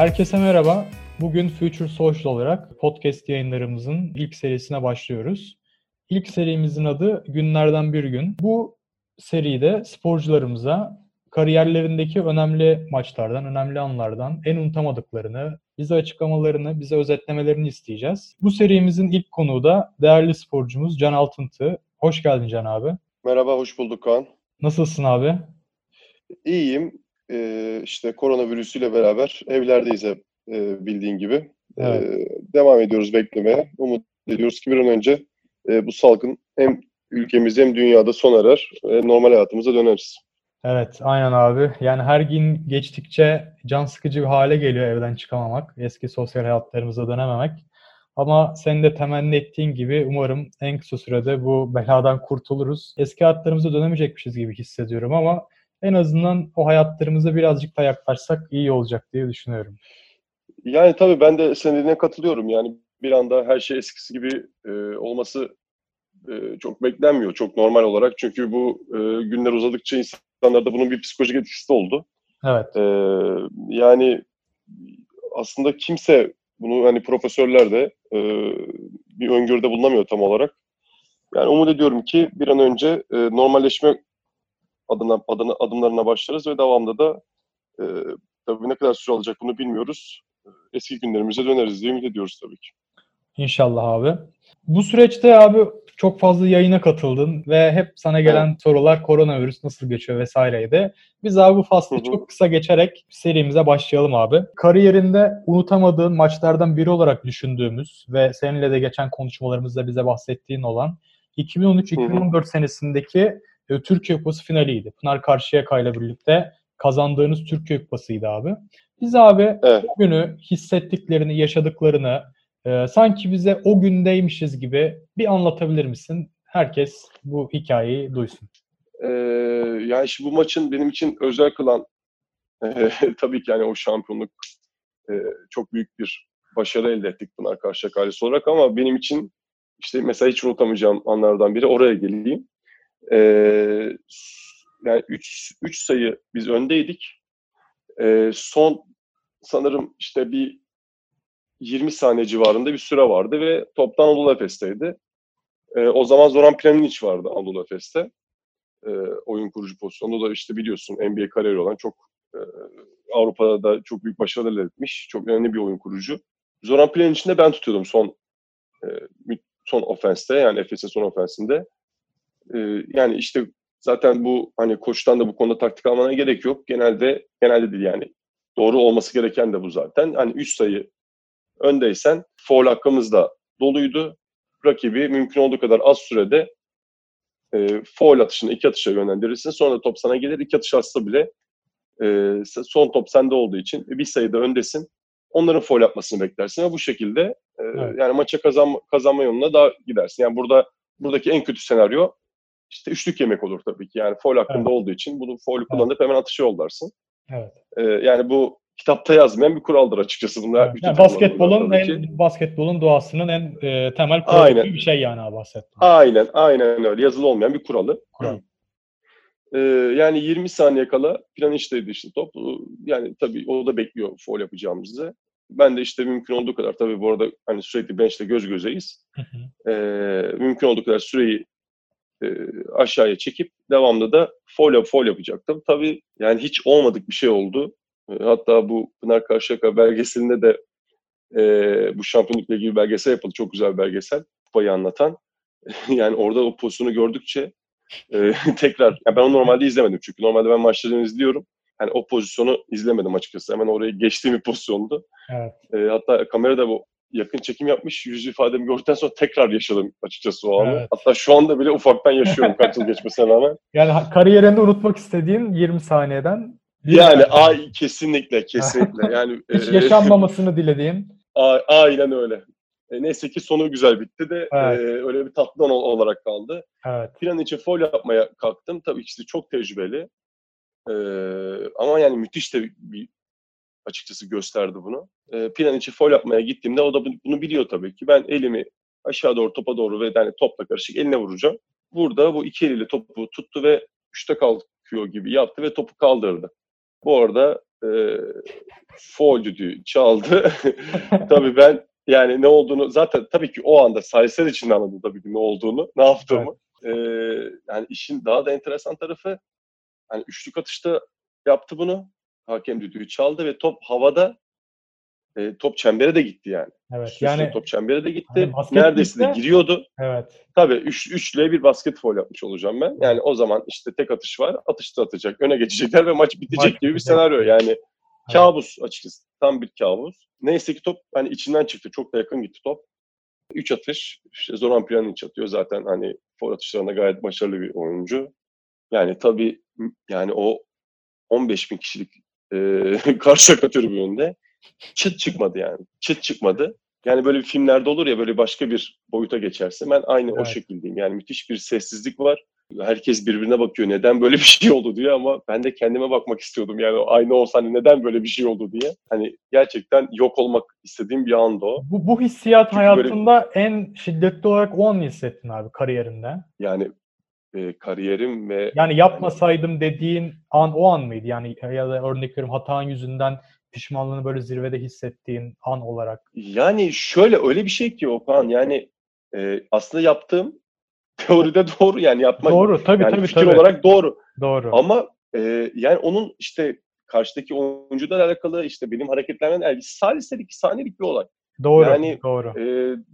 Herkese merhaba. Bugün Future Social olarak podcast yayınlarımızın ilk serisine başlıyoruz. İlk serimizin adı Günlerden Bir Gün. Bu seride sporcularımıza kariyerlerindeki önemli maçlardan, önemli anlardan en unutamadıklarını, bize açıklamalarını, bize özetlemelerini isteyeceğiz. Bu serimizin ilk konuğu da değerli sporcumuz Can Altıntı. Hoş geldin Can abi. Merhaba, hoş bulduk Kaan. Nasılsın abi? İyiyim. Ee, işte koronavirüsüyle beraber evlerdeyiz hep e, bildiğin gibi. Evet. Ee, devam ediyoruz beklemeye. Umut ediyoruz ki bir an önce e, bu salgın hem ülkemizde hem dünyada sona erer ve normal hayatımıza döneriz. Evet, aynen abi. Yani her gün geçtikçe can sıkıcı bir hale geliyor evden çıkamamak, eski sosyal hayatlarımıza dönememek. Ama senin de temenni ettiğin gibi umarım en kısa sürede bu beladan kurtuluruz. Eski hayatlarımıza dönemeyecekmişiz gibi hissediyorum ama en azından o hayatlarımıza birazcık da yaklaşsak iyi olacak diye düşünüyorum. Yani tabii ben de senin dediğine katılıyorum. Yani bir anda her şey eskisi gibi e, olması e, çok beklenmiyor. Çok normal olarak. Çünkü bu e, günler uzadıkça insanlarda bunun bir psikolojik etkisi oldu. Evet. E, yani aslında kimse bunu hani profesörler de e, bir öngörüde bulunamıyor tam olarak. Yani umut ediyorum ki bir an önce e, normalleşme adına, adına, adımlarına başlarız ve devamında da e, tabii ne kadar süre alacak bunu bilmiyoruz. Eski günlerimize döneriz diye ümit ediyoruz tabii ki. İnşallah abi. Bu süreçte abi çok fazla yayına katıldın ve hep sana gelen evet. sorular koronavirüs nasıl geçiyor vesaireydi. Biz abi bu faslı hı hı. çok kısa geçerek serimize başlayalım abi. Kariyerinde unutamadığın maçlardan biri olarak düşündüğümüz ve seninle de geçen konuşmalarımızda bize bahsettiğin olan 2013-2014 senesindeki e, Türkiye Kupası finaliydi. Pınar Karşıyaka ile birlikte kazandığınız Türkiye Kupası'ydı abi. Biz abi evet. o günü hissettiklerini, yaşadıklarını e, sanki bize o gündeymişiz gibi bir anlatabilir misin? Herkes bu hikayeyi duysun. Ee, yani şimdi bu maçın benim için özel kılan e, tabii ki yani o şampiyonluk e, çok büyük bir başarı elde ettik Pınar Karşıyaka ailesi olarak ama benim için işte mesela hiç unutamayacağım anlardan biri oraya geleyim. Ee, yani 3 3 sayı biz öndeydik. Ee, son sanırım işte bir 20 saniye civarında bir süre vardı ve toptan Anadolu Efes'teydi. Ee, o zaman Zoran Planinic vardı Anadolu Efes'te. Ee, oyun kurucu pozisyonunda da işte biliyorsun NBA kariyeri olan çok e, Avrupa'da da çok büyük başarılar elde etmiş. Çok önemli bir oyun kurucu. Zoran Planic'in de ben tutuyordum son e, son ofenste yani Efes'in son ofensinde. E, yani işte zaten bu hani koçtan da bu konuda taktik almana gerek yok. Genelde genelde değil yani. Doğru olması gereken de bu zaten. Hani 3 sayı öndeysen foul hakkımız da doluydu. Rakibi mümkün olduğu kadar az sürede e, foul atışını iki atışa yönlendirirsin. Sonra top sana gelir. iki atış atsa bile e, son top sende olduğu için bir sayıda öndesin. Onların foul yapmasını beklersin ve bu şekilde e, evet. yani maça kazan, kazanma yoluna daha gidersin. Yani burada buradaki en kötü senaryo işte üçlük yemek olur tabii ki. Yani foul hakkında evet. olduğu için bunu foul kullanıp hemen atışı yollarsın. Evet. Ee, yani bu kitapta yazmayan bir kuraldır açıkçası. Bunlar evet. yani basketbolun en basketbolun doğasının en e, temel kuralı aynen. bir şey yani basketbol. Aynen, aynen öyle. Yazılı olmayan bir kuralı. Kural. Ee, yani 20 saniye kala plan işteydi işte top. Yani tabii o da bekliyor foul yapacağımızı. Ben de işte mümkün olduğu kadar tabii bu arada hani sürekli bench'te göz gözeyiz. Ee, mümkün olduğu kadar süreyi e, aşağıya çekip devamlı da foul foul yapacaktım. Tabii yani hiç olmadık bir şey oldu. E, hatta bu Pınar Karşıyaka belgeselinde de e, bu şampiyonlukla ilgili belgesel yapıldı. Çok güzel bir belgesel. Kupayı anlatan. yani orada o pozisyonu gördükçe e, tekrar, yani ben onu normalde izlemedim çünkü normalde ben maçlarını izliyorum. Yani o pozisyonu izlemedim açıkçası. Hemen oraya geçtiğim bir pozisyondu. Evet. E, hatta kamerada bu yakın çekim yapmış. Yüz ifademi gördükten sonra tekrar yaşadım açıkçası o anı. Evet. Hatta şu anda bile ufaktan yaşıyorum kaç yıl geçmesine rağmen. Yani kariyerinde unutmak istediğin 20 saniyeden yani ay kesinlikle kesinlikle yani hiç e, yaşanmamasını dilediğin. aynen öyle. E, neyse ki sonu güzel bitti de evet. e, öyle bir tatlı olarak kaldı. Evet. Plan için foul yapmaya kalktım. Tabii ki çok tecrübeli. E, ama yani müthiş de bir açıkçası gösterdi bunu. E, plan için foul yapmaya gittiğimde o da bunu biliyor tabii ki. Ben elimi aşağı doğru topa doğru ve yani topla karışık eline vuracağım. Burada bu iki eliyle topu tuttu ve üçte kalkıyor gibi yaptı ve topu kaldırdı. Bu arada e, foul düdüğü çaldı. tabii ben yani ne olduğunu zaten tabii ki o anda sayısal için anladım tabii ki ne olduğunu, ne yaptığımı. Evet. Ee, yani işin daha da enteresan tarafı hani üçlük atışta yaptı bunu. Hakem düdüğü çaldı ve top havada e, top çembere de gitti yani. Evet. Üst yani top çembere de gitti. Hani Neredeyse de giriyordu. Evet. Tabii 3 3 bir basket foul yapmış olacağım ben. Yani o zaman işte tek atış var. Atışta atacak. Öne geçecekler ve maç bitecek maç gibi bir senaryo yani. Evet. Kabus açıkçası. Tam bir kabus. Neyse ki top hani içinden çıktı. Çok da yakın gitti top. 3 atış. İşte Zoran Pjanic atıyor zaten hani foul atışlarında gayet başarılı bir oyuncu. Yani tabii yani o 15 bin kişilik e, karşı bir önünde çıt çıkmadı yani. Çıt çıkmadı. Yani böyle bir filmlerde olur ya böyle başka bir boyuta geçerse ben aynı evet. o şekildeyim. Yani müthiş bir sessizlik var. Herkes birbirine bakıyor neden böyle bir şey oldu diye ama ben de kendime bakmak istiyordum. Yani aynı olsa hani neden böyle bir şey oldu diye. Hani gerçekten yok olmak istediğim bir anda o. Bu, bu hissiyat Çünkü hayatında böyle... en şiddetli olarak o an hissettin abi kariyerinde? Yani e, kariyerim ve... Yani yapmasaydım dediğin an o an mıydı? Yani ya da örnek veriyorum hatan yüzünden pişmanlığını böyle zirvede hissettiğin an olarak? Yani şöyle öyle bir şey ki Okan yani e, aslında yaptığım teoride doğru yani yapmak. Doğru tabii yani tabii. Fikir tabii. olarak doğru. Doğru. Ama e, yani onun işte karşıdaki oyuncudan alakalı işte benim hareketlerden alakalı saliselik, saniyelik bir olay. Doğru, yani, doğru. E,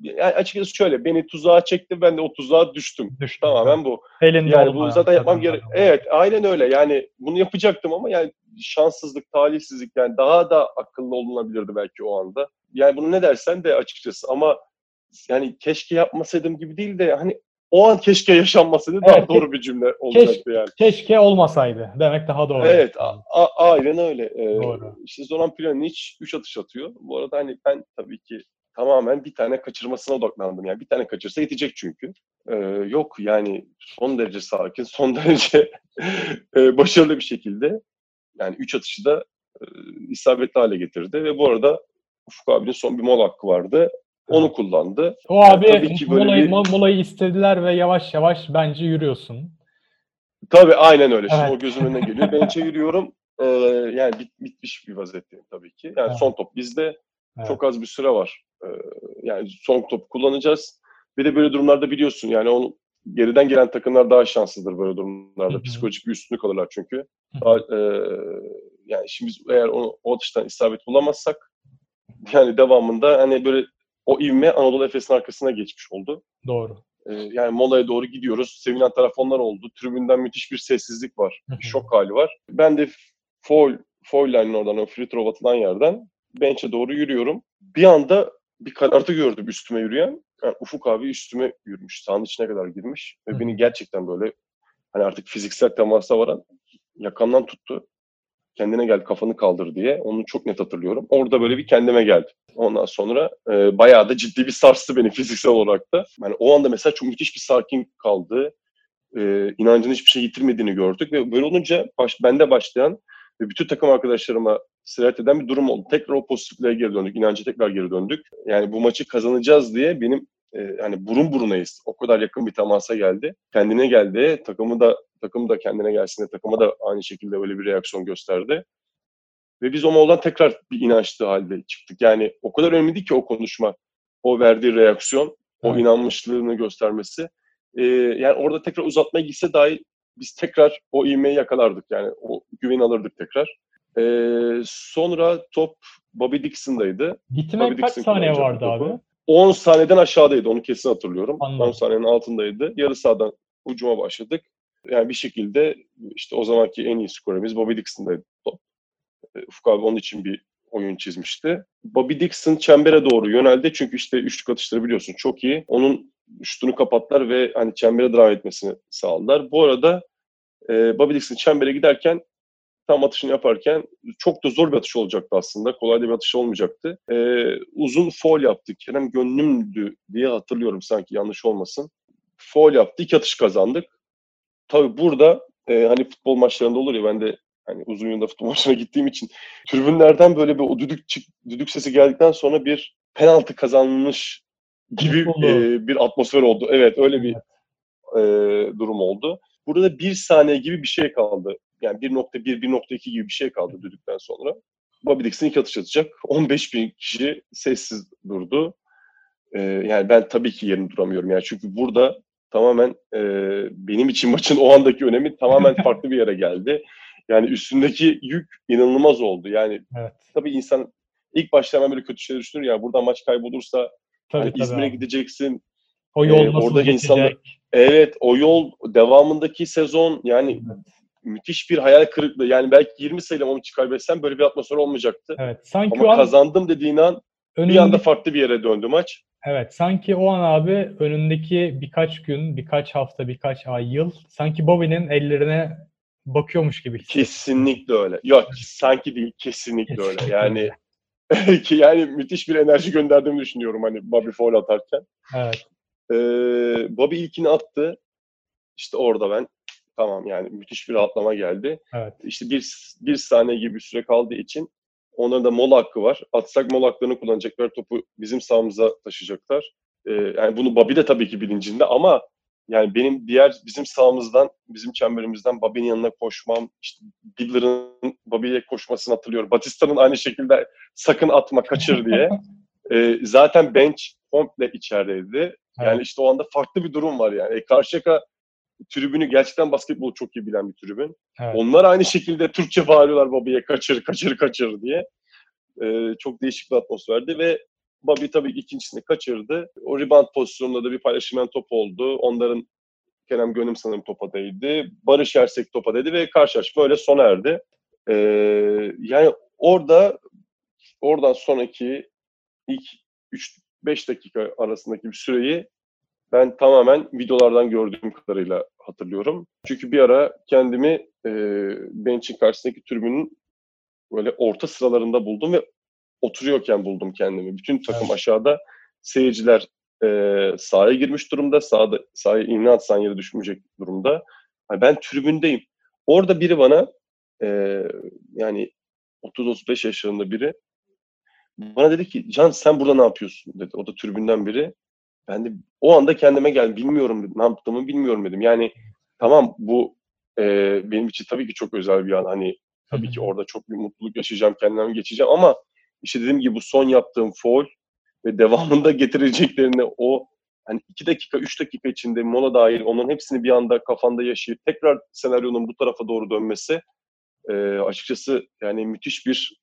yani açıkçası şöyle, beni tuzağa çekti, ben de o tuzağa düştüm. Düştüm. Tamamen bu. Elinde yani bu zaten yapmam gerek. Evet, aynen öyle. Yani bunu yapacaktım ama yani şanssızlık, talihsizlik yani daha da akıllı olunabilirdi belki o anda. Yani bunu ne dersen de açıkçası ama yani keşke yapmasaydım gibi değil de hani o an keşke yaşanmasaydı evet, daha doğru bir cümle olacaktı keş, yani. Keşke olmasaydı demek daha doğru. Evet, a, a, aynen öyle. Ee, doğru. İşte Zoran Pjanic 3 atış atıyor. Bu arada hani ben tabii ki tamamen bir tane kaçırmasına odaklandım. Yani bir tane kaçırsa yetecek çünkü. Ee, yok yani son derece sakin, son derece e, başarılı bir şekilde yani 3 atışı da e, isabetli hale getirdi ve bu arada Ufuk abinin son bir mol hakkı vardı. Onu kullandı. O abi yani molayı, bir... molayı istediler ve yavaş yavaş bence yürüyorsun. Tabii aynen öyle. Şimdi evet. o gözüm önüne geliyor. Ben çeviriyorum. Ee, yani bit, bitmiş bir vaziyetteyim tabii ki. Yani evet. son top bizde. Evet. Çok az bir süre var. Ee, yani son top kullanacağız. Bir de böyle durumlarda biliyorsun yani onu geriden gelen takımlar daha şanssızdır böyle durumlarda. Hı-hı. Psikolojik bir üstünlük alırlar çünkü. Daha, e, yani şimdi biz eğer onu, o atıştan isabet bulamazsak yani devamında hani böyle o ivme Anadolu Efes'in arkasına geçmiş oldu. Doğru. Ee, yani molaya doğru gidiyoruz. Sevinen taraf onlar oldu. Tribünden müthiş bir sessizlik var. Şok hali var. Ben de foul, foul line'ın oradan, o free throw atılan yerden bench'e doğru yürüyorum. Bir anda bir karartı gördüm üstüme yürüyen. Yani Ufuk abi üstüme yürümüş. Sahanın içine kadar girmiş. Ve beni gerçekten böyle hani artık fiziksel temasa varan yakamdan tuttu kendine gel kafanı kaldır diye. Onu çok net hatırlıyorum. Orada böyle bir kendime geldi. Ondan sonra e, bayağı da ciddi bir sarstı beni fiziksel olarak da. Yani o anda mesela çok müthiş bir sakin kaldı. E, inancını hiçbir şey yitirmediğini gördük ve böyle olunca baş, bende başlayan ve bütün takım arkadaşlarıma sirayet eden bir durum oldu. Tekrar o pozitifliğe geri döndük. İnancı tekrar geri döndük. Yani bu maçı kazanacağız diye benim e, hani burun burunayız. O kadar yakın bir temasa geldi. Kendine geldi. Takımı da takım da kendine gelsin de takıma da aynı şekilde böyle bir reaksiyon gösterdi. Ve biz o moldan tekrar bir inançlı halde çıktık. Yani o kadar önemliydi ki o konuşma, o verdiği reaksiyon, o evet. inanmışlığını göstermesi. Ee, yani orada tekrar uzatmaya gitse dahi biz tekrar o ivmeyi yakalardık. Yani o güven alırdık tekrar. Ee, sonra top Bobby Dixon'daydı. Gitme kaç Dixon saniye vardı topu. abi? 10 saniyeden aşağıdaydı. Onu kesin hatırlıyorum. Anladım. 10 saniyenin altındaydı. Yarı sahadan ucuma başladık. Yani bir şekilde işte o zamanki en iyi skoremiz Bobby Dixon'daydı top. E, Ufuk abi onun için bir oyun çizmişti. Bobby Dixon çembere doğru yöneldi. Çünkü işte üçlük atışları biliyorsun çok iyi. Onun şutunu kapattılar ve hani çembere devam etmesini sağladılar. Bu arada e, Bobby Dixon çembere giderken tam atışını yaparken çok da zor bir atış olacaktı aslında. Kolay da bir atış olmayacaktı. Ee, uzun foul yaptık. Kerem gönlümdü diye hatırlıyorum sanki yanlış olmasın. Foul yaptı. iki atış kazandık. Tabii burada e, hani futbol maçlarında olur ya ben de hani uzun yılda futbol maçına gittiğim için tribünlerden böyle bir o düdük çık, düdük sesi geldikten sonra bir penaltı kazanmış gibi e, bir atmosfer oldu. Evet öyle bir e, durum oldu. Burada bir saniye gibi bir şey kaldı yani 1.1, 1.2 gibi bir şey kaldı düdükten sonra. Bobby Dixon ilk atış atacak. 15 bin kişi sessiz durdu. Ee, yani ben tabii ki yerini duramıyorum. Yani çünkü burada tamamen e, benim için maçın o andaki önemi tamamen farklı bir yere geldi. Yani üstündeki yük inanılmaz oldu. Yani Evet. tabii insan ilk başta hemen böyle kötü şeyler düşünür ya burada maç kaybolursa Tabii, hani İzmir'e gideceksin. O yol Ee, nasıl orada geçecek? insanlar- Evet o yol devamındaki sezon yani Evet. müthiş bir hayal kırıklığı. Yani belki 20 sayıyla maçı kaybetsem böyle bir atmosfer olmayacaktı. Evet. Sanki Ama o an kazandım dediğin an bir önündeki, anda farklı bir yere döndü maç. Evet, sanki o an abi önündeki birkaç gün, birkaç hafta, birkaç ay, yıl sanki Bobby'nin ellerine bakıyormuş gibi. Kesinlikle öyle. Yok sanki değil kesinlikle öyle. Yani ki yani müthiş bir enerji gönderdiğimi düşünüyorum hani Bobby foul atarken. Evet. Ee, Bobby ilkini attı. İşte orada ben tamam yani müthiş bir rahatlama geldi. Evet. İşte bir, bir saniye gibi bir süre kaldığı için onların da mola hakkı var. Atsak mola haklarını kullanacaklar. Topu bizim sahamıza taşıyacaklar. Ee, yani bunu Bobby de tabii ki bilincinde ama yani benim diğer bizim sahamızdan, bizim çemberimizden Bobby'nin yanına koşmam, işte Dibbler'ın Bobby'ye koşmasını hatırlıyorum. Batista'nın aynı şekilde sakın atma, kaçır diye. Ee, zaten bench komple içerideydi. Yani Evet. işte o anda farklı bir durum var yani. E, Karşıyaka tribünü gerçekten basketbolu çok iyi bilen bir tribün. Evet. Onlar aynı şekilde Türkçe bağırıyorlar Bobby'ye kaçır kaçır kaçır diye. Ee, çok değişik bir atmosferdi ve Bobby tabii ikincisini kaçırdı. O rebound pozisyonunda da bir paylaşılan top oldu. Onların Kerem Gönüm sanırım topa değdi. Barış Ersek topa değdi ve karşılaşma öyle sona erdi. Ee, yani orada oradan sonraki ilk 3-5 dakika arasındaki bir süreyi ben tamamen videolardan gördüğüm kadarıyla hatırlıyorum. Çünkü bir ara kendimi e, bench'in karşısındaki tribünün böyle orta sıralarında buldum ve oturuyorken buldum kendimi. Bütün takım Evet. aşağıda, seyirciler e, sahaya girmiş durumda, sahada, sahaya iğne atsan yere düşmeyecek durumda. Yani ben tribündeyim. Orada biri bana e, yani 30-35 yaşlarında biri bana dedi ki Can sen burada ne yapıyorsun dedi. O da tribünden biri. Ben de o anda kendime geldim. Bilmiyorum dedim. Ne yaptığımı bilmiyorum dedim. Yani tamam bu e, benim için tabii ki çok özel bir an. Hani tabii ki orada çok bir mutluluk yaşayacağım, kendime geçeceğim ama işte dediğim gibi bu son yaptığım foul ve devamında getireceklerini o hani iki dakika, üç dakika içinde mola dahil onların hepsini bir anda kafanda yaşayıp tekrar senaryonun bu tarafa doğru dönmesi e, açıkçası yani müthiş bir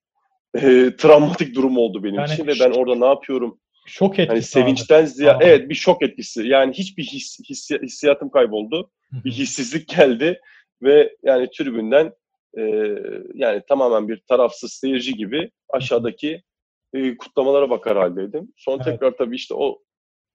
e, travmatik durum oldu benim Yani için ve ben orada ne yapıyorum? Şok etkisi Hani sevinçten ziyade evet bir şok etkisi. Yani hiçbir his, hissi- hissiyatım kayboldu. Bir hissizlik geldi ve yani tribünden e, yani tamamen bir tarafsız seyirci gibi aşağıdaki e, kutlamalara bakar haldeydim. Sonra Evet. tekrar tabii işte o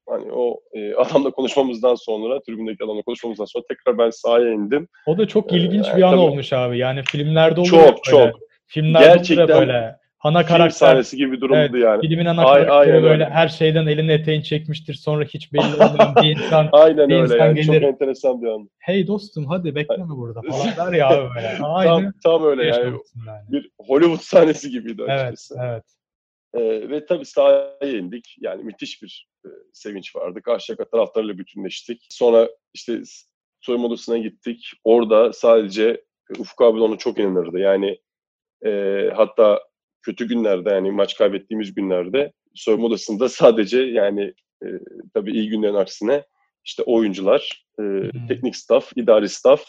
hani o e, adamla konuşmamızdan sonra, tribündeki adamla konuşmamızdan sonra tekrar ben sahaya indim. O da çok Ee, ilginç yani bir an tabii- olmuş abi. Yani filmlerde olur Çok, böyle. çok. Filmlerde Gerçekten böyle. Ana Film karakter sahnesi gibi bir durumdu Evet, yani. filmin ana Ay- karakteri aynen böyle öyle. her şeyden elini eteğini çekmiştir. Sonra hiç belli olmayan bir insan Aynen bir öyle insan yani. Çok gelir. enteresan bir an. hey dostum hadi bekleme burada falan der ya abi böyle. Aynı Tam, tam öyle yani. yani. Bir Hollywood sahnesi gibiydi Evet, açıkçası. evet. Ee, ve tabii sahaya indik. Yani müthiş bir e, sevinç vardı. Karşıyaka taraftarıyla bütünleştik. Sonra işte soyunma odasına gittik. Orada sadece Ufuk abi ona çok inanırdı. Yani e, hatta kötü günlerde yani maç kaybettiğimiz günlerde soyunma odasında sadece yani e, tabii iyi günlerin aksine işte oyuncular, e, teknik staff, idari staff,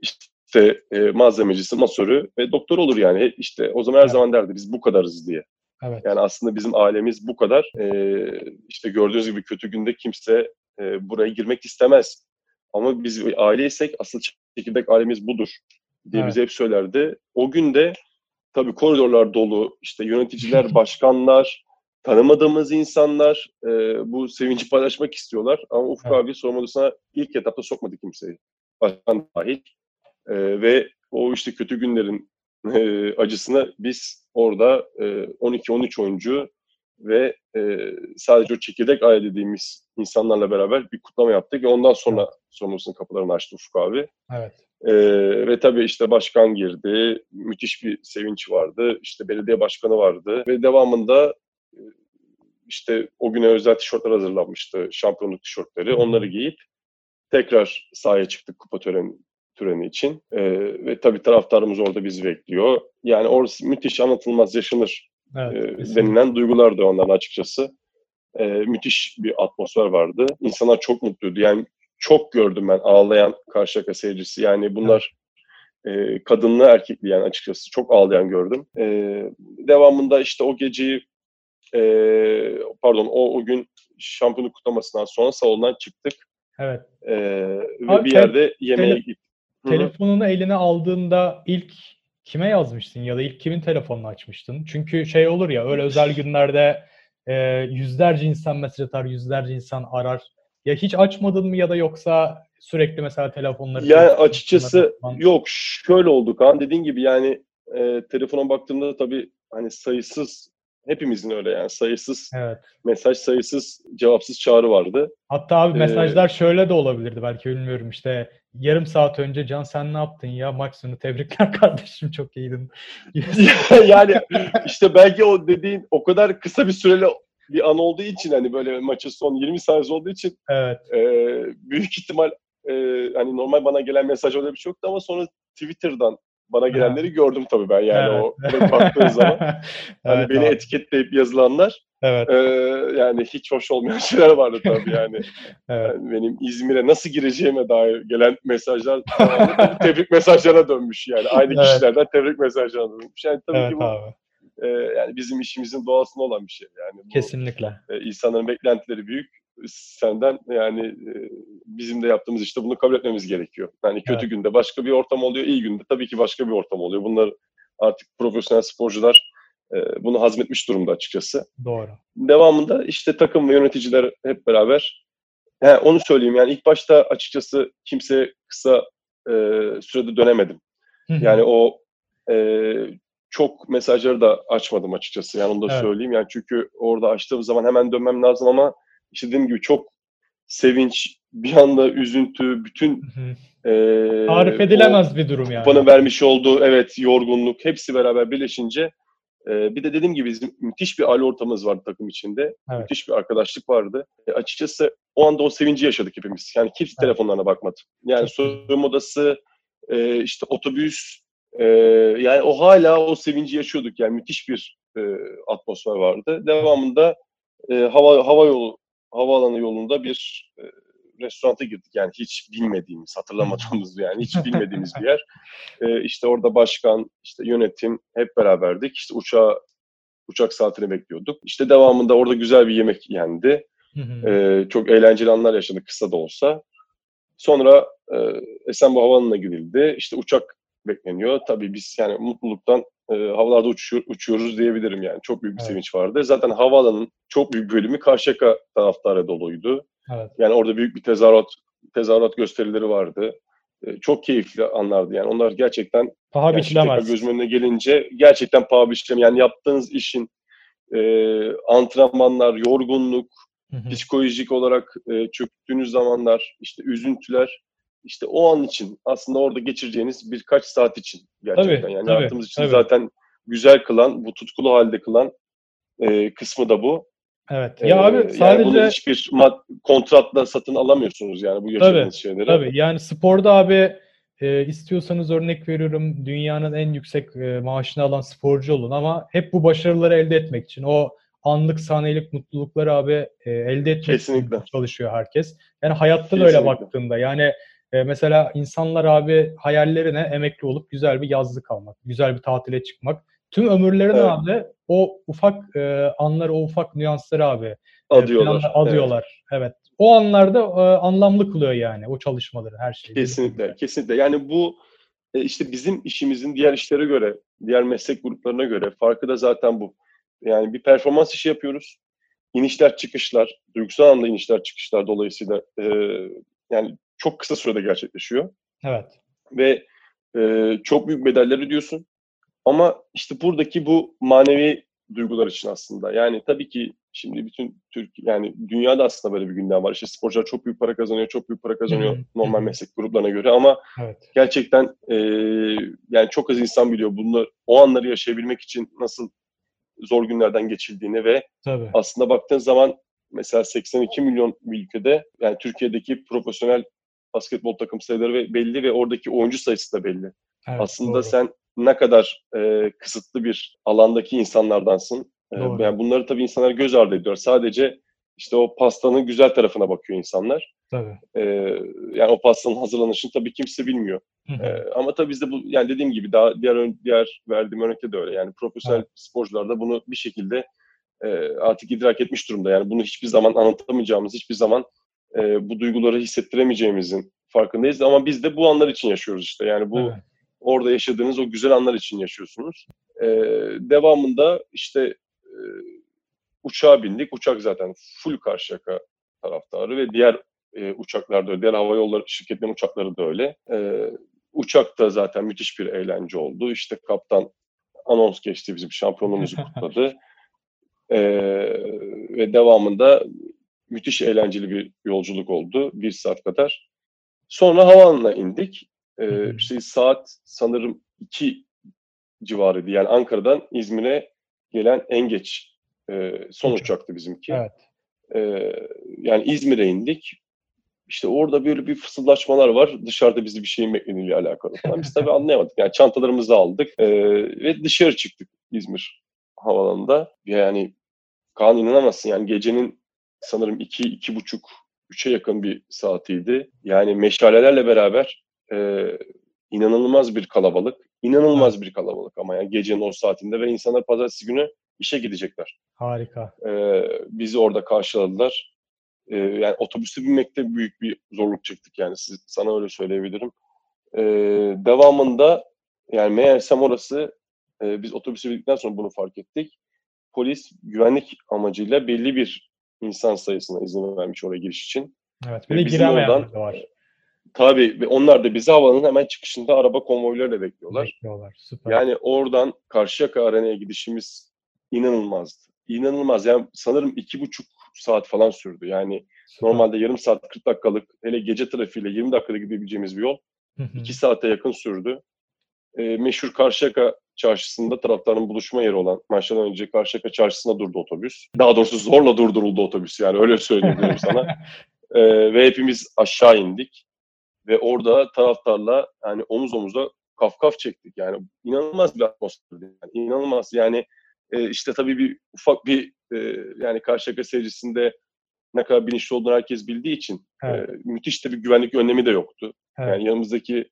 işte e, malzemecisi, masörü ve doktor olur yani. Hep işte o zaman her Evet. zaman derdi biz bu kadarız diye. Evet. Yani aslında bizim ailemiz bu kadar. Ee, işte gördüğünüz gibi kötü günde kimse e, buraya girmek istemez. Ama biz aileysek asıl çekirdek ailemiz budur diye Evet. bize hep söylerdi. O gün de tabii koridorlar dolu. işte yöneticiler, başkanlar, tanımadığımız insanlar e, bu sevinci paylaşmak istiyorlar. Ama Ufuk Evet. abi sorma odasına ilk etapta sokmadı kimseyi. Başkan dahil. E, ve o işte kötü günlerin e, acısını biz orada e, 12-13 oyuncu ve e, sadece o çekirdek aile dediğimiz insanlarla beraber bir kutlama yaptık. Ve ondan sonra sorumlusunun kapılarını açtı Ufuk abi. Evet. E, ve tabii işte başkan girdi. Müthiş bir sevinç vardı. İşte belediye başkanı vardı. Ve devamında e, işte o güne özel tişörtler hazırlanmıştı. Şampiyonluk tişörtleri. Onları giyip tekrar sahaya çıktık kupa töreni töreni için. E, ve tabii taraftarımız orada bizi bekliyor. Yani orası müthiş anlatılmaz yaşanır Evet, e, denilen duygulardı onların açıkçası. E, müthiş bir atmosfer vardı. İnsanlar çok mutluydu. Yani çok gördüm ben ağlayan Karşıyaka seyircisi. Yani bunlar e, kadınlı erkekli yani açıkçası çok ağlayan gördüm. E, devamında işte o geceyi e, pardon o, o gün şampiyonluk kutlamasından sonra salondan çıktık. Evet. E, ve Abi, bir yerde yemeğe gittik. Telefonunu eline aldığında ilk kime yazmıştın ya da ilk kimin telefonunu açmıştın? Çünkü şey olur ya öyle özel günlerde e, yüzlerce insan mesaj atar, yüzlerce insan arar. Ya hiç açmadın mı ya da yoksa sürekli mesela telefonları... Telefonları açıkçası yok şöyle oldu Kaan dediğin gibi yani e, telefona baktığımda tabii hani sayısız hepimizin öyle yani sayısız Evet. mesaj sayısız cevapsız çağrı vardı. Hatta abi Ee, mesajlar şöyle de olabilirdi belki bilmiyorum işte yarım saat önce Can sen ne yaptın ya maç sonu tebrikler kardeşim çok iyiydin. yani işte belki o dediğin o kadar kısa bir süreli bir an olduğu için hani böyle maçın son 20 saniye olduğu için evet. e, büyük ihtimal e, hani normal bana gelen mesaj öyle bir şey yoktu ama sonra Twitter'dan bana gelenleri gördüm tabii ben yani evet. o baktığın zaman. Hani evet, beni abi, etiketlayıp yazılanlar evet, e, yani hiç hoş olmayan şeyler vardı tabii yani. evet. Yani benim İzmir'e nasıl gireceğime dair gelen mesajlar tebrik mesajlarına dönmüş yani. Aynı Evet. kişilerden tebrik mesajlarına dönmüş. Yani tabii Evet ki bu abi. E, yani bizim işimizin doğasında olan bir şey. Yani bu, Kesinlikle. e, insanların beklentileri büyük. Senden yani e, bizim de yaptığımız işte bunu kabul etmemiz gerekiyor. Yani kötü Evet. günde başka bir ortam oluyor, iyi günde tabii ki başka bir ortam oluyor. Bunlar artık profesyonel sporcular e, bunu hazmetmiş durumda açıkçası. Doğru. Devamında işte takım ve yöneticiler hep beraber he, onu söyleyeyim yani ilk başta açıkçası kimse kısa e, sürede dönemedim. Hı hı. Yani o e, çok mesajları da açmadım açıkçası. Yani onu da Evet. söyleyeyim. Yani çünkü orada açtığım zaman hemen dönmem lazım ama işte dediğim gibi çok sevinç, bir anda üzüntü, bütün Hı hı. e, Tarif o edilemez bir durum yani. kupanın vermiş olduğu evet yorgunluk hepsi beraber birleşince e, bir de dediğim gibi bizim müthiş bir aile ortamımız vardı takım içinde. Evet. Müthiş bir arkadaşlık vardı. E, açıkçası o anda o sevinci yaşadık hepimiz. Yani kimse Evet. telefonlarına bakmadı. Yani soyunma odası, e, işte otobüs, e, yani o hala o sevinci yaşıyorduk. Yani müthiş bir e, atmosfer vardı. Devamında e, hava hava yolu havaalanı yolunda bir e, restoranta girdik. Yani hiç bilmediğimiz, hatırlamadığımız yani hiç bilmediğimiz bir yer. E, işte orada başkan, işte yönetim hep beraberdik. İşte uçağa uçak saatini bekliyorduk. İşte devamında orada güzel bir yemek yendi. E, çok eğlenceli anlar yaşadık kısa da olsa. Sonra e, Esenboğa Havalimanı'na gidildi. İşte uçak bekleniyor. Tabii biz yani mutluluktan e, havalarda uçuyor, uçuyoruz diyebilirim yani. Çok büyük bir Evet. sevinç vardı. Zaten havaalanının çok büyük bölümü Karşıyaka taraftarı doluydu. Evet. Yani orada büyük bir tezahürat tezahürat gösterileri vardı. E, çok keyifli anlardı yani. Onlar gerçekten Paha biçilemez. gözümün önüne gelince gerçekten paha biçilemez. Yani yaptığınız işin e, antrenmanlar, yorgunluk, Hı hı. psikolojik olarak e, çöktüğünüz zamanlar, işte üzüntüler, işte o an için aslında orada geçireceğiniz birkaç saat için gerçekten. Tabii, yani tabii, hayatımız için tabii. zaten güzel kılan, bu tutkulu halde kılan e, kısmı da bu. Evet. E, Ya abi Yani sadece bunu hiçbir kontratla satın alamıyorsunuz yani bu yaşadığınız şeyleri. Tabii yani sporda abi e, istiyorsanız örnek veriyorum dünyanın en yüksek e, maaşını alan sporcu olun ama hep bu başarıları elde etmek için o anlık saniyelik mutlulukları abi e, elde etmek Kesinlikle. için çalışıyor herkes. Yani hayatta da öyle baktığında yani e, mesela insanlar abi hayallerine emekli olup güzel bir yazlık almak, güzel bir tatile çıkmak. Tüm ömürlerini Evet. abi o ufak e, anları, o ufak nüansları abi e, Adıyorlar. Evet. adıyorlar. Evet. O anlarda e, anlamlı kılıyor yani o çalışmaları, her şeyi. Kesinlikle, kesinlikle. Yani bu e, işte bizim işimizin diğer işlere göre, diğer meslek gruplarına göre farkı da zaten bu. Yani bir performans işi yapıyoruz. İnişler çıkışlar, duygusal anlamda inişler çıkışlar dolayısıyla e, yani çok kısa sürede gerçekleşiyor. Evet. Ve e, çok büyük bedeller ödüyorsun. Ama işte buradaki bu manevi duygular için aslında. Yani tabii ki şimdi bütün Türk yani dünyada aslında böyle bir gündem var. İşte sporcular çok büyük para kazanıyor, çok büyük para kazanıyor normal meslek gruplarına göre ama Evet. gerçekten e, yani çok az insan biliyor bunları o anları yaşayabilmek için nasıl zor günlerden geçildiğini ve Tabii. aslında baktığın zaman mesela 82 milyon bir ülkede yani Türkiye'deki profesyonel basketbol takım sayıları ve belli ve oradaki oyuncu sayısı da belli. Evet, Aslında doğru. sen ne kadar e, kısıtlı bir alandaki insanlardansın. E, Doğru. yani bunları tabii insanlar göz ardı ediyor. Sadece işte o pastanın güzel tarafına bakıyor insanlar. Tabii. E, yani o pastanın hazırlanışını tabii kimse bilmiyor. Hı hı. E, ama tabii bizde bu yani dediğim gibi daha diğer ön- diğer verdiğim örnekte de öyle. Yani profesyonel Evet. sporcular da bunu bir şekilde e, artık idrak etmiş durumda. Yani bunu hiçbir zaman anlatamayacağımız, hiçbir zaman e, bu duyguları hissettiremeyeceğimizin farkındayız. Ama biz de bu anlar için yaşıyoruz işte. Yani bu Evet. orada yaşadığınız o güzel anlar için yaşıyorsunuz. Ee, devamında işte e, uçağa bindik. Uçak zaten full Karşıyaka taraftarı ve diğer e, uçaklar da öyle. Diğer hava yolları şirketlerin uçakları da öyle. Ee, uçakta zaten müthiş bir eğlence oldu. İşte kaptan anons geçti bizim şampiyonluğumuzu kutladı. Ee, ve devamında müthiş eğlenceli bir yolculuk oldu. Bir saat kadar. Sonra havaalanına indik. Ee, işte saat sanırım 2 civarıydı. Yani Ankara'dan İzmir'e gelen en geç e, son Uçak. uçaktı bizimki. Evet. Ee, yani İzmir'e indik. İşte orada böyle bir fısıldaşmalar var. Dışarıda bizi bir şeyin beklediğiyle alakalı falan. Biz tabii anlayamadık. Yani çantalarımızı aldık ee, ve dışarı çıktık İzmir havalanında. Yani Kaan inanamazsın yani gecenin sanırım iki, iki buçuk, üçe yakın bir saatiydi. Yani meşalelerle beraber e, inanılmaz bir kalabalık. İnanılmaz bir kalabalık ama yani gecenin o saatinde ve insanlar pazartesi günü işe gidecekler. Harika. Ee, bizi orada karşıladılar. Ee, yani otobüste binmekte büyük bir zorluk çektik yani siz, sana öyle söyleyebilirim. Ee, devamında yani meğersem orası e, biz otobüse bindikten sonra bunu fark ettik. Polis güvenlik amacıyla belli bir insan sayısına izin vermiş oraya giriş için. Evet. Bir de de var. Tabii ve onlar da bizi havanın hemen çıkışında araba konvoylarıyla bekliyorlar. Bekliyorlar. Süper. Yani oradan Karşıyaka Arena'ya gidişimiz inanılmazdı. İnanılmaz. Yani sanırım iki buçuk saat falan sürdü. Yani Süper. normalde yarım saat 40 dakikalık hele gece trafiğiyle 20 dakikada gidebileceğimiz bir yol Hı hı. 2 saate yakın sürdü. Ee, meşhur Karşıyaka çarşısında taraftarın buluşma yeri olan maçtan önce Karşıyaka çarşısına durdu otobüs. Daha doğrusu zorla durduruldu otobüs yani öyle söyleyebilirim sana. Ee, ve hepimiz aşağı indik. Ve orada taraftarla yani omuz omuza kaf kaf çektik. Yani inanılmaz bir atmosferdi. Yani inanılmaz. Yani e, işte tabii bir ufak bir e, yani Karşıyaka seyircisinde ne kadar bilinçli olduğunu herkes bildiği için Evet. e, müthiş de bir güvenlik önlemi de yoktu. Evet. Yani yanımızdaki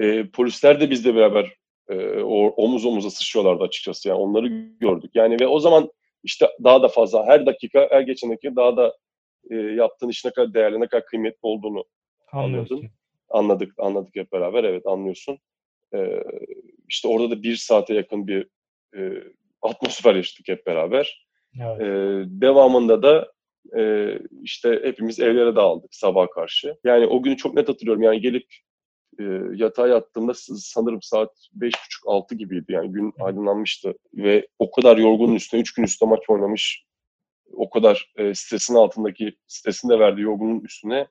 e, polisler de bizle beraber e, o, omuz omuza sıçıyorlardı açıkçası. Yani onları gördük. Yani ve o zaman işte daha da fazla her dakika, her geçen dakika daha da e, yaptığın iş ne kadar değerli, ne kadar kıymetli olduğunu Anlıyorsun. anladık, anladık hep beraber. Evet anlıyorsun. E, işte orada da bir saate yakın bir e, atmosfer yaşadık hep beraber. Evet. E, devamında da e, işte hepimiz evlere dağıldık sabah karşı. Yani o günü çok net hatırlıyorum. Yani gelip e, yatağa yattığımda sanırım saat beş buçuk altı gibiydi. Yani gün aydınlanmıştı. Ve o kadar yorgunun üstüne, üç gün üstüne maç oynamış, o kadar e, stresin altındaki, stresin de verdiği yorgunun üstüne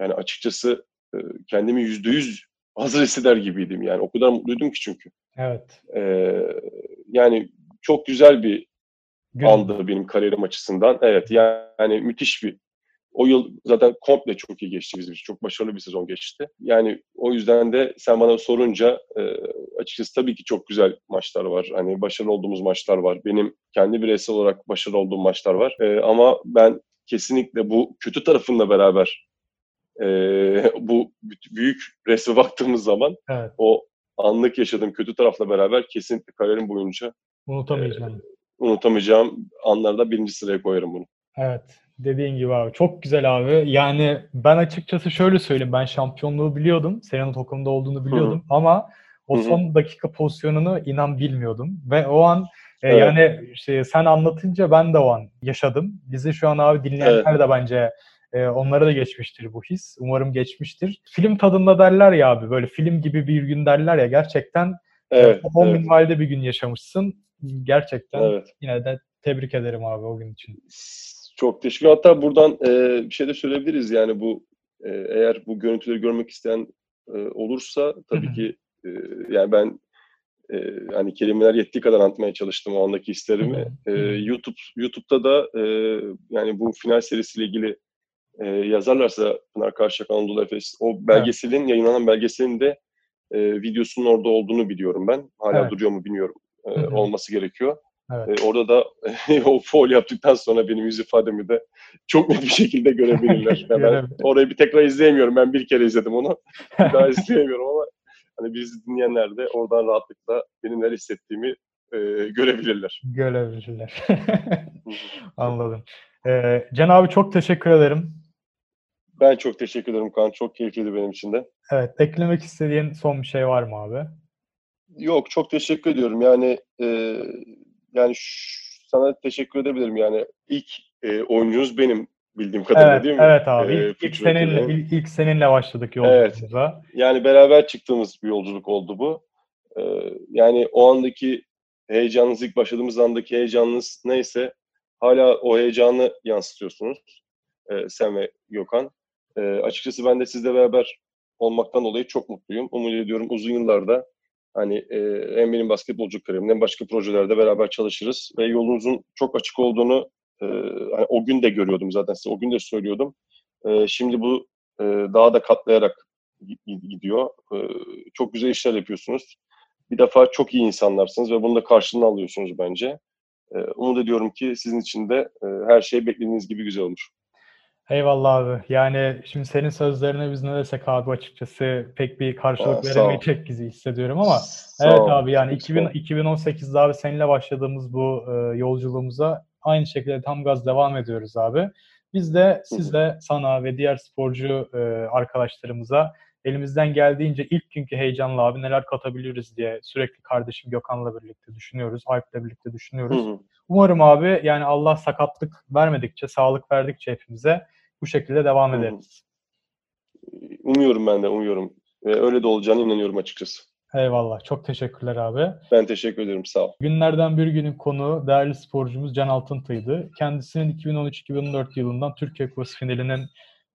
yani açıkçası e, kendimi yüzde yüz hazır hisseder gibiydim. Yani o kadar mutluydum ki çünkü. Evet. E, yani çok güzel bir Gün. andı benim kariyerim açısından. Evet yani müthiş bir o yıl zaten komple çok iyi geçti bizim için. Çok başarılı bir sezon geçti. Yani o yüzden de sen bana sorunca e, açıkçası tabii ki çok güzel maçlar var. Hani başarılı olduğumuz maçlar var. Benim kendi bireysel olarak başarılı olduğum maçlar var. E, ama ben kesinlikle bu kötü tarafınla beraber e, bu büyük resme baktığımız zaman Evet. o anlık yaşadığım kötü tarafla beraber kesinlikle kariyerim boyunca Unutamayacağım. unutamayacağım anlarda birinci sıraya koyarım bunu. Evet. Dediğin gibi abi. Çok güzel abi. Yani ben açıkçası şöyle söyleyeyim. Ben şampiyonluğu biliyordum. Senin takımda olduğunu biliyordum. Ama o Hı hı. son dakika pozisyonunu inan bilmiyordum. Ve o an e, Evet. yani işte sen anlatınca ben de o an yaşadım. Bizi şu an abi dinleyenler de bence e, onlara da geçmiştir bu his. Umarım geçmiştir. Film tadında derler ya abi. Böyle film gibi bir gün derler ya. Gerçekten Evet, o evet, minvalde bir gün yaşamışsın. Gerçekten evet. yine de tebrik ederim abi o gün için. Çok teşekkür Hatta buradan e, bir şey de söyleyebiliriz. Yani bu e, eğer bu görüntüleri görmek isteyen e, olursa tabii ki e, yani ben e, hani kelimeler yettiği kadar anlatmaya çalıştım o andaki hislerimi. E. YouTube YouTube'da da e, yani bu final serisiyle ilgili e, yazarlarsa Pınar Karşıyaka Anadolu Efes o belgeselin yayınlanan belgeselin de e, videosunun orada olduğunu biliyorum ben. Hala Evet. duruyor mu bilmiyorum. E, olması gerekiyor. Evet. E, orada da o foul yaptıktan sonra benim yüz ifademi de çok net bir şekilde görebilirler. Ya ben orayı bir tekrar izleyemiyorum. Ben bir kere izledim onu. Bir daha izleyemiyorum ama hani bizi dinleyenler de oradan rahatlıkla benim neler hissettiğimi e, görebilirler. Görebilirler. Anladım. Ee, Can abi çok teşekkür ederim. Ben çok teşekkür ederim Kaan. Çok keyifliydi benim için de. Evet, eklemek istediğin son bir şey var mı abi? Yok çok teşekkür ediyorum. Yani e, yani sana teşekkür edebilirim. Yani ilk e, oyuncunuz benim bildiğim kadarıyla Evet, değil mi? evet abi. Ee, İlk, ilk seninle ilk, ilk seninle başladık yolculuğumuza. Yani beraber çıktığımız bir yolculuk oldu bu. E, yani o andaki heyecanınız, ilk başladığımız andaki heyecanınız neyse hala o heyecanı yansıtıyorsunuz. E, sen ve Gökhan. E, açıkçası ben de sizle beraber olmaktan dolayı çok mutluyum. Umut ediyorum uzun yıllarda hani e, hem benim basketbolcu kariyerimde hem başka projelerde beraber çalışırız ve yolunuzun çok açık olduğunu e, hani o gün de görüyordum zaten size o gün de söylüyordum. E, şimdi bu e, daha da katlayarak gi- gidiyor. E, çok güzel işler yapıyorsunuz. Bir defa çok iyi insanlarsınız ve bunu da karşılığını alıyorsunuz bence. E, umut ediyorum ki sizin için de e, her şey beklediğiniz gibi güzel olur. Eyvallah abi. Yani şimdi senin sözlerine biz ne desek abi açıkçası pek bir karşılık Aa, veremeyecek gibi hissediyorum ama Sağ evet ol. abi yani Çok 2000, sağ ol. 2018'de abi seninle başladığımız bu e, yolculuğumuza aynı şekilde tam gaz devam ediyoruz abi. Biz de sizle sana ve diğer sporcu e, arkadaşlarımıza elimizden geldiğince ilk günkü heyecanla abi neler katabiliriz diye sürekli kardeşim Gökhan'la birlikte düşünüyoruz. Alp'le birlikte Hı düşünüyoruz. hı. Umarım abi yani Allah sakatlık vermedikçe, sağlık verdikçe hepimize bu şekilde devam hı. ederiz. Umuyorum ben de, umuyorum. Ve öyle de olacağına inanıyorum açıkçası. Eyvallah. Çok teşekkürler abi. Ben teşekkür ederim, sağ ol. Günlerden bir günün konuğu değerli sporcumuz Can Altıntay'dı. Kendisinin 2013-2014 yılından Türkiye Kupası finalinin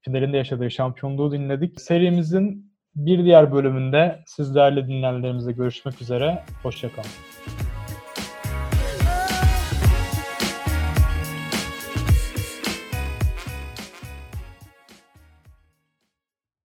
finalinde yaşadığı şampiyonluğu dinledik. Serimizin bir diğer bölümünde siz değerli dinleyenlerimizle görüşmek üzere. Hoşçakalın.